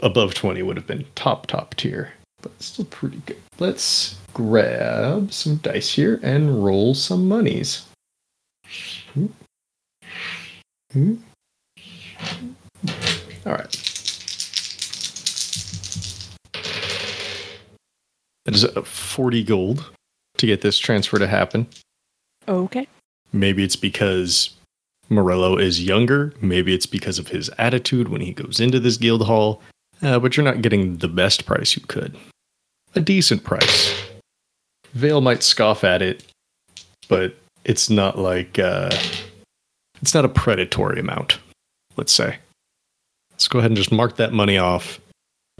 above 20 would have been top, top tier, but still pretty good. Let's grab some dice here and roll some monies. Hmm. Hmm. All right. That is a 40 gold to get this transfer to happen. Okay. Maybe it's because Morello is younger. Maybe it's because of his attitude when he goes into this guild hall. Uh, but you're not getting the best price you could. A decent price. Vale might scoff at it, but it's not like uh, it's not a predatory amount. Let's say. Let's go ahead and just mark that money off.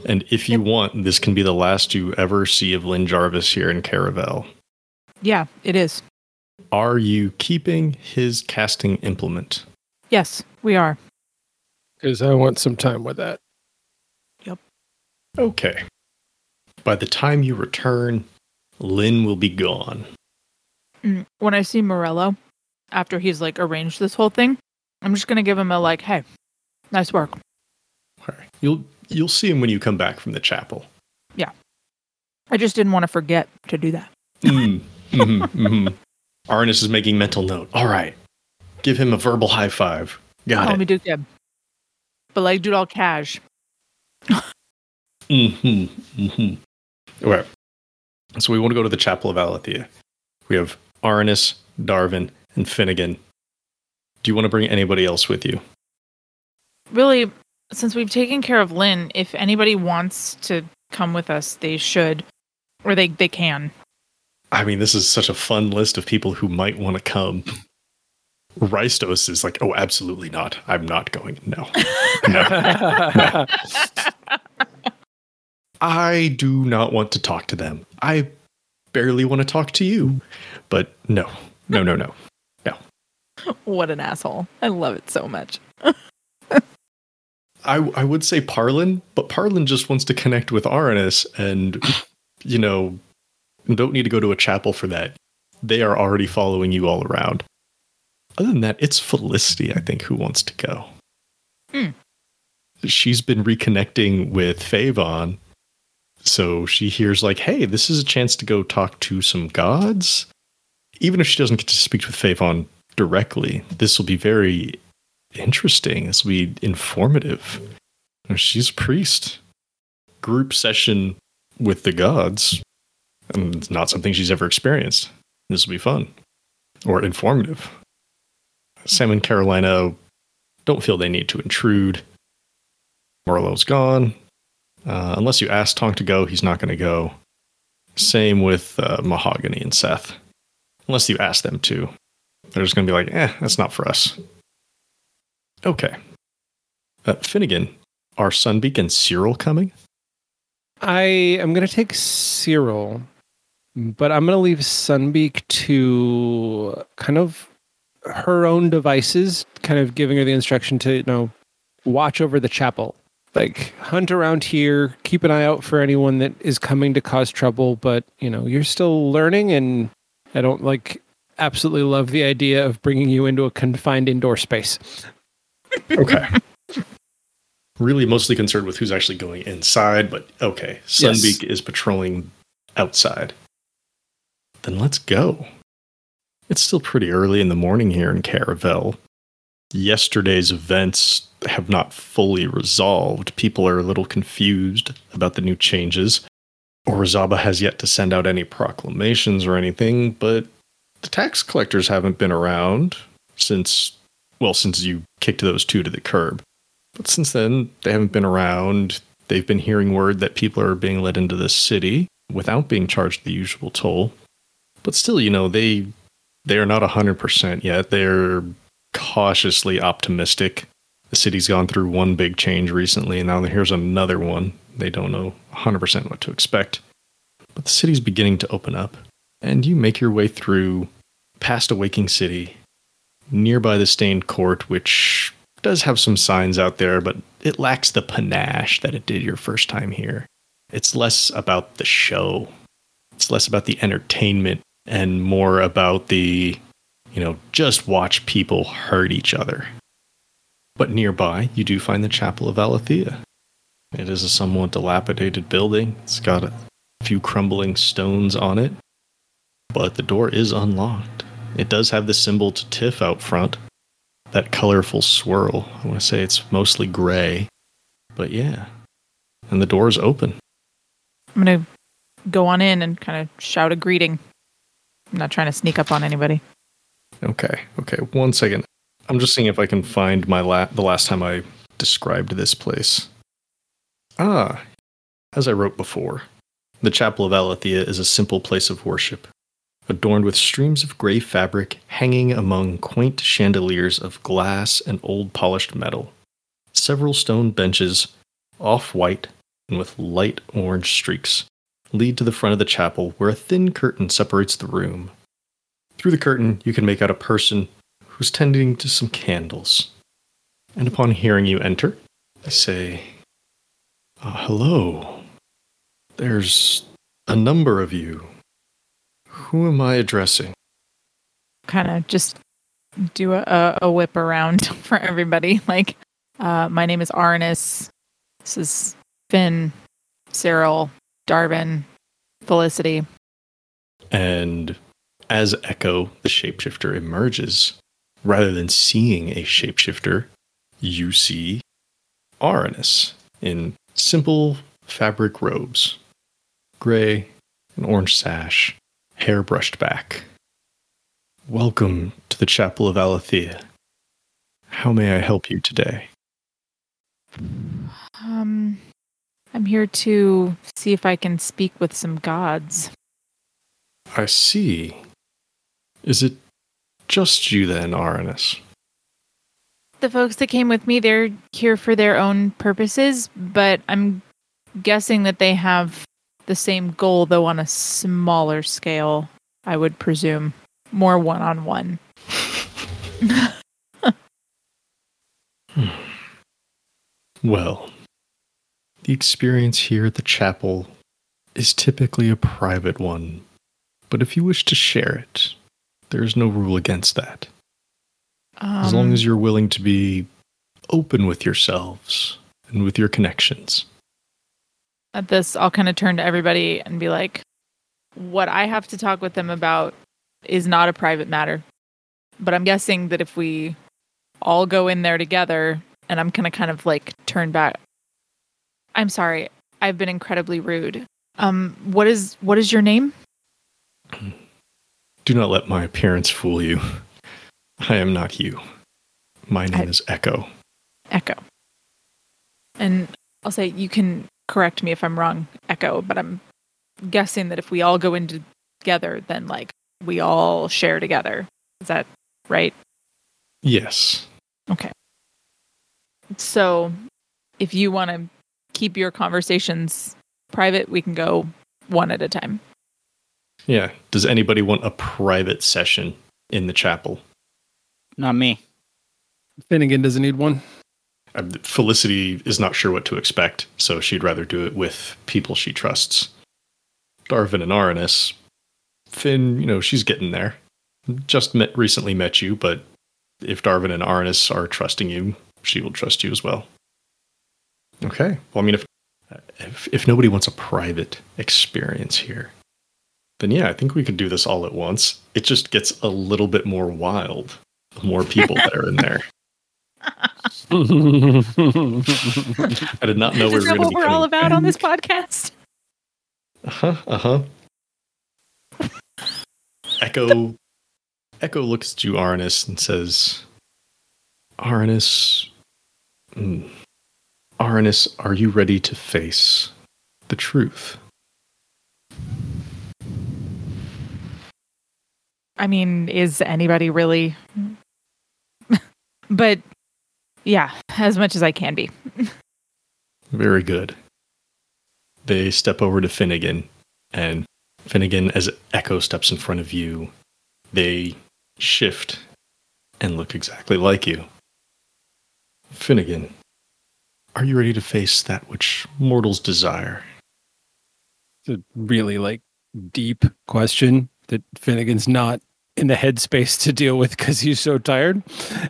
And if you Yep. want, this can be the last you ever see of Lynn Jarvis here in Caravel. Yeah, it is. Are you keeping his casting implement? Yes, we are. Because I want some time with that. Yep. Okay. By the time you return, Lynn will be gone. Mm, When I see Morello, after he's like arranged this whole thing, I'm just gonna give him a like, hey, nice work. Okay. You'll you'll see him when you come back from the chapel. Yeah. I just didn't want to forget to do that. Mm, mhm, mhm. Arnis is making mental note. All right. Give him a verbal high five. Got Call it. me Duke Deb. But like, do it all cash. Mm-hmm. Mm-hmm. Okay. So we want to go to the Chapel of Alethea. We have Arnis, Darvin, and Finnegan. Do you want to bring anybody else with you? Really, since we've taken care of Lynn, if anybody wants to come with us, they should, or they they can. I mean, this is such a fun list of people who might want to come. Rystos is like, oh, absolutely not. I'm not going. No. no. I do not want to talk to them. I barely want to talk to you. But no, no, no, no. What an asshole! I love it so much. I, I would say Parlin, but Parlin just wants to connect with Aranis and, you know, don't need to go to a chapel for that. They are already following you all around. Other than that, it's Felicity, I think, who wants to go. Hmm. She's been reconnecting with Favon. So she hears, like, hey, this is a chance to go talk to some gods. Even if she doesn't get to speak with Favon directly, this will be very interesting. This will be informative. She's a priest. Group session with the gods. And it's not something she's ever experienced. This will be fun or informative. Sam and Carolina don't feel they need to intrude. Morello's gone. Uh, unless you ask Tonk to go, he's not going to go. Same with uh, Mahogany and Seth. Unless you ask them to. They're just going to be like, eh, that's not for us. Okay. Uh, Finnegan, are Sunbeak and Cyril coming? I am going to take Cyril, but I'm going to leave Sunbeak to kind of her own devices, kind of giving her the instruction to, you know, watch over the chapel. Like, hunt around here, keep an eye out for anyone that is coming to cause trouble, but, you know, you're still learning, and I don't like absolutely love the idea of bringing you into a confined indoor space. Okay. really mostly concerned with who's actually going inside, but okay. Yes. Sunbeak is patrolling outside. Then let's go. It's still pretty early in the morning here in Caravel. Yesterday's events have not fully resolved. People are a little confused about the new changes. Orizaba has yet to send out any proclamations or anything, but the tax collectors haven't been around since, well, since you kicked those two to the curb. But since then, they haven't been around. They've been hearing word that people are being let into the city without being charged the usual toll. But still, you know, they they are not 100% yet. They're cautiously optimistic. The city's gone through one big change recently, and now here's another one. They don't know 100% what to expect. But the city's beginning to open up, and you make your way through past a waking city, nearby the stained court, which does have some signs out there, but it lacks the panache that it did your first time here. It's less about the show, it's less about the entertainment, and more about the, you know, just watch people hurt each other. But nearby, you do find the Chapel of Alethea. It is a somewhat dilapidated building. It's got a few crumbling stones on it, but the door is unlocked. It does have the symbol to Tiff out front, that colorful swirl. I want to say it's mostly gray, but yeah. And the door is open. I'm gonna go on in and kind of shout a greeting. I'm not trying to sneak up on anybody. Okay, okay. One second. I'm just seeing if I can find my la- the last time I described this place. Ah, as I wrote before, the Chapel of Alethea is a simple place of worship, adorned with streams of gray fabric hanging among quaint chandeliers of glass and old polished metal. Several stone benches, off white and with light orange streaks, lead to the front of the chapel where a thin curtain separates the room. Through the curtain, you can make out a person who's tending to some candles. And upon hearing you enter, they say, "Ah, Hello. There's a number of you. Who am I addressing? Kind of just do a, a, whip around for everybody. Like, uh, my name is Arnis. This is Finn, Cyril, Darvin, Felicity. And as Echo, the shapeshifter, emerges, rather than seeing a shapeshifter, you see Aranus in simple fabric robes gray, an orange sash, hair brushed back. Welcome to the Chapel of Alethea. How may I help you today? Um, I'm here to see if I can speak with some gods. I see. Is it just you then, Aranus? The folks that came with me, they're here for their own purposes, but I'm guessing that they have the same goal, though on a smaller scale, I would presume. More one on one. Well, the experience here at the chapel is typically a private one, but if you wish to share it, there is no rule against that. As long um. as you're willing to be open with yourselves and with your connections. At this, I'll kind of turn to everybody and be like, what I have to talk with them about is not a private matter. But I'm guessing that if we all go in there together, and I'm going to kind of like turn back. I'm sorry. I've been incredibly rude. Um, what is what is your name? Do not let my appearance fool you. I am not you. My name I- is Echo. Echo. And I'll say you can correct me if I'm wrong, Echo, but I'm guessing that if we all go in together, then like we all share together. Is that right? Yes. Okay. So if you want to keep your conversations private, we can go one at a time. Yeah. Does anybody want a private session in the chapel? Not me. Finnegan doesn't need one. Uh, Felicity is not sure what to expect, so she'd rather do it with people she trusts. Darvin and Aranus. Finn, you know, she's getting there. Just met, recently met you, but if Darvin and Aranus are trusting you, she will trust you as well. Okay. Well, I mean, if if, if nobody wants a private experience here, then yeah, I think we could do this all at once. It just gets a little bit more wild. The more people that are in there. I did not know we were Is that going to what be we're all about on this podcast? Uh-huh, uh-huh. Echo Echo looks at you, Arnis, and says, Arnis, mm, Arnis, are you ready to face the truth? I mean, is anybody really? but yeah, as much as I can be. Very good. They step over to Finnegan, and Finnegan, as Echo steps in front of you, they shift and look exactly like you. Finnegan, are you ready to face that which mortals desire? It's a really like deep question that Finnegan's not in the headspace to deal with because he's so tired.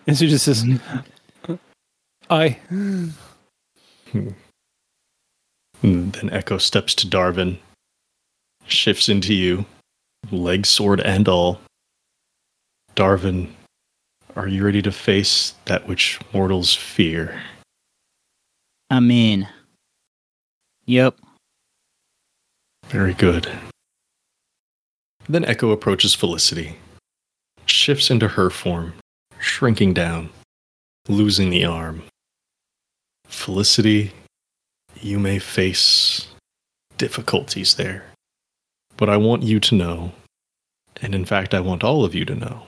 And so he just says, mm-hmm. I. And hmm. hmm. then Echo steps to Darvin, shifts into you, leg, sword, and all. Darvin, are you ready to face that which mortals fear? I'm in. Yep. Very good. Then Echo approaches Felicity, shifts into her form, shrinking down, losing the arm. Felicity, you may face difficulties there. But I want you to know, and in fact, I want all of you to know,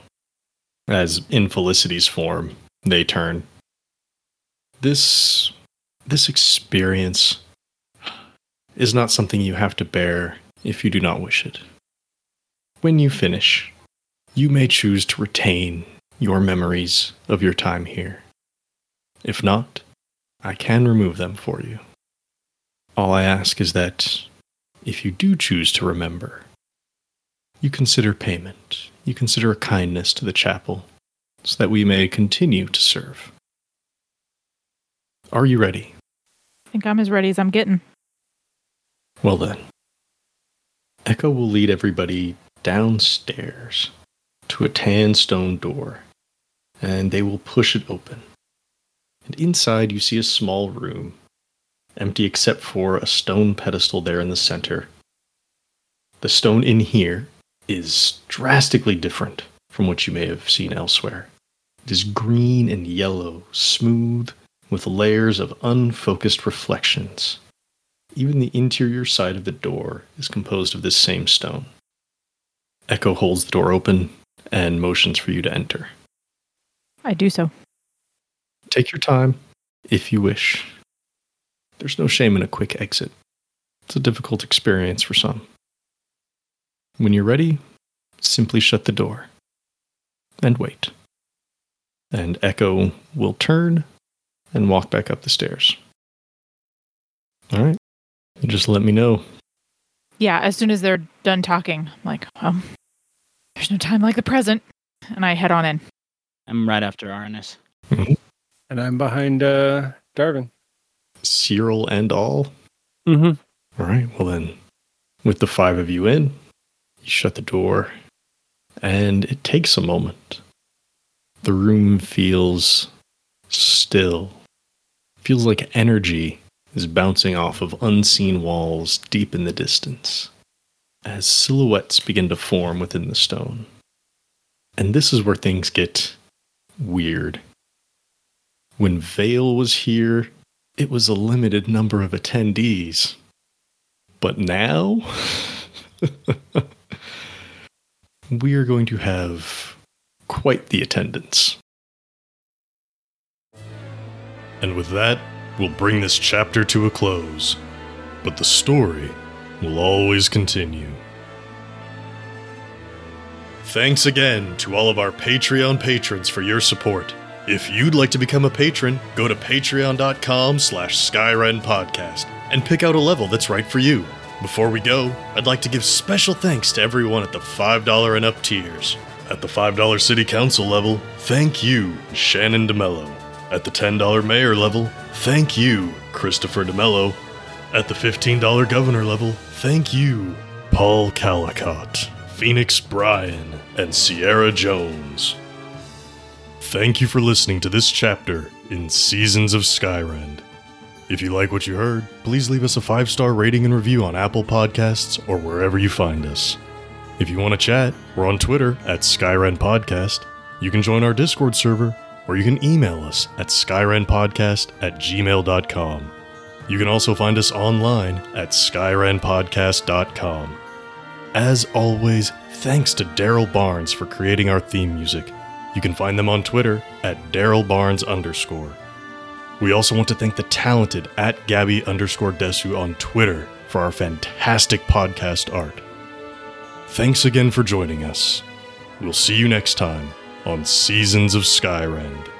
as in Felicity's form, they turn. This, this experience is not something you have to bear if you do not wish it. When you finish, you may choose to retain your memories of your time here. If not, I can remove them for you. All I ask is that if you do choose to remember, you consider payment, you consider a kindness to the chapel, so that we may continue to serve. Are you ready? I think I'm as ready as I'm getting. Well then, Echo will lead everybody downstairs to a tan stone door, and they will push it open. And inside, you see a small room, empty except for a stone pedestal there in the center. The stone in here is drastically different from what you may have seen elsewhere. It is green and yellow, smooth, with layers of unfocused reflections. Even the interior side of the door is composed of this same stone. Echo holds the door open and motions for you to enter. I do so. Take your time, if you wish. There's no shame in a quick exit. It's a difficult experience for some. When you're ready, simply shut the door and wait. And Echo will turn and walk back up the stairs. All right. Just let me know. Yeah, as soon as they're done talking, I'm like, well, there's no time like the present. And I head on in. I'm right after Arnis. Mm-hmm. And I'm behind uh, Darvin. Cyril and all. Mm-hmm. All right. Well, then, with the five of you in, you shut the door, and it takes a moment. The room feels still. Feels like energy is bouncing off of unseen walls deep in the distance as silhouettes begin to form within the stone. And this is where things get weird. When Vale was here, it was a limited number of attendees. But now, we are going to have quite the attendance. And with that, we'll bring this chapter to a close. But the story will always continue. Thanks again to all of our Patreon patrons for your support. If you'd like to become a patron, go to patreon.com slash Podcast and pick out a level that's right for you. Before we go, I'd like to give special thanks to everyone at the $5 and up tiers. At the $5 City Council level, thank you, Shannon DeMello. At the $10 Mayor level, thank you, Christopher DeMello. At the $15 Governor level, thank you, Paul Calicott, Phoenix Bryan, and Sierra Jones. Thank you for listening to this chapter in Seasons of Skyrend. If you like what you heard, please leave us a five star rating and review on Apple Podcasts or wherever you find us. If you want to chat, we're on Twitter at Skyrend Podcast. You can join our Discord server, or you can email us at skyrendpodcast at gmail.com. You can also find us online at skyrendpodcast.com. As always, thanks to Daryl Barnes for creating our theme music. You can find them on Twitter at Daryl Barnes underscore. We also want to thank the talented at Gabby underscore Desu on Twitter for our fantastic podcast art. Thanks again for joining us. We'll see you next time on Seasons of Skyrend.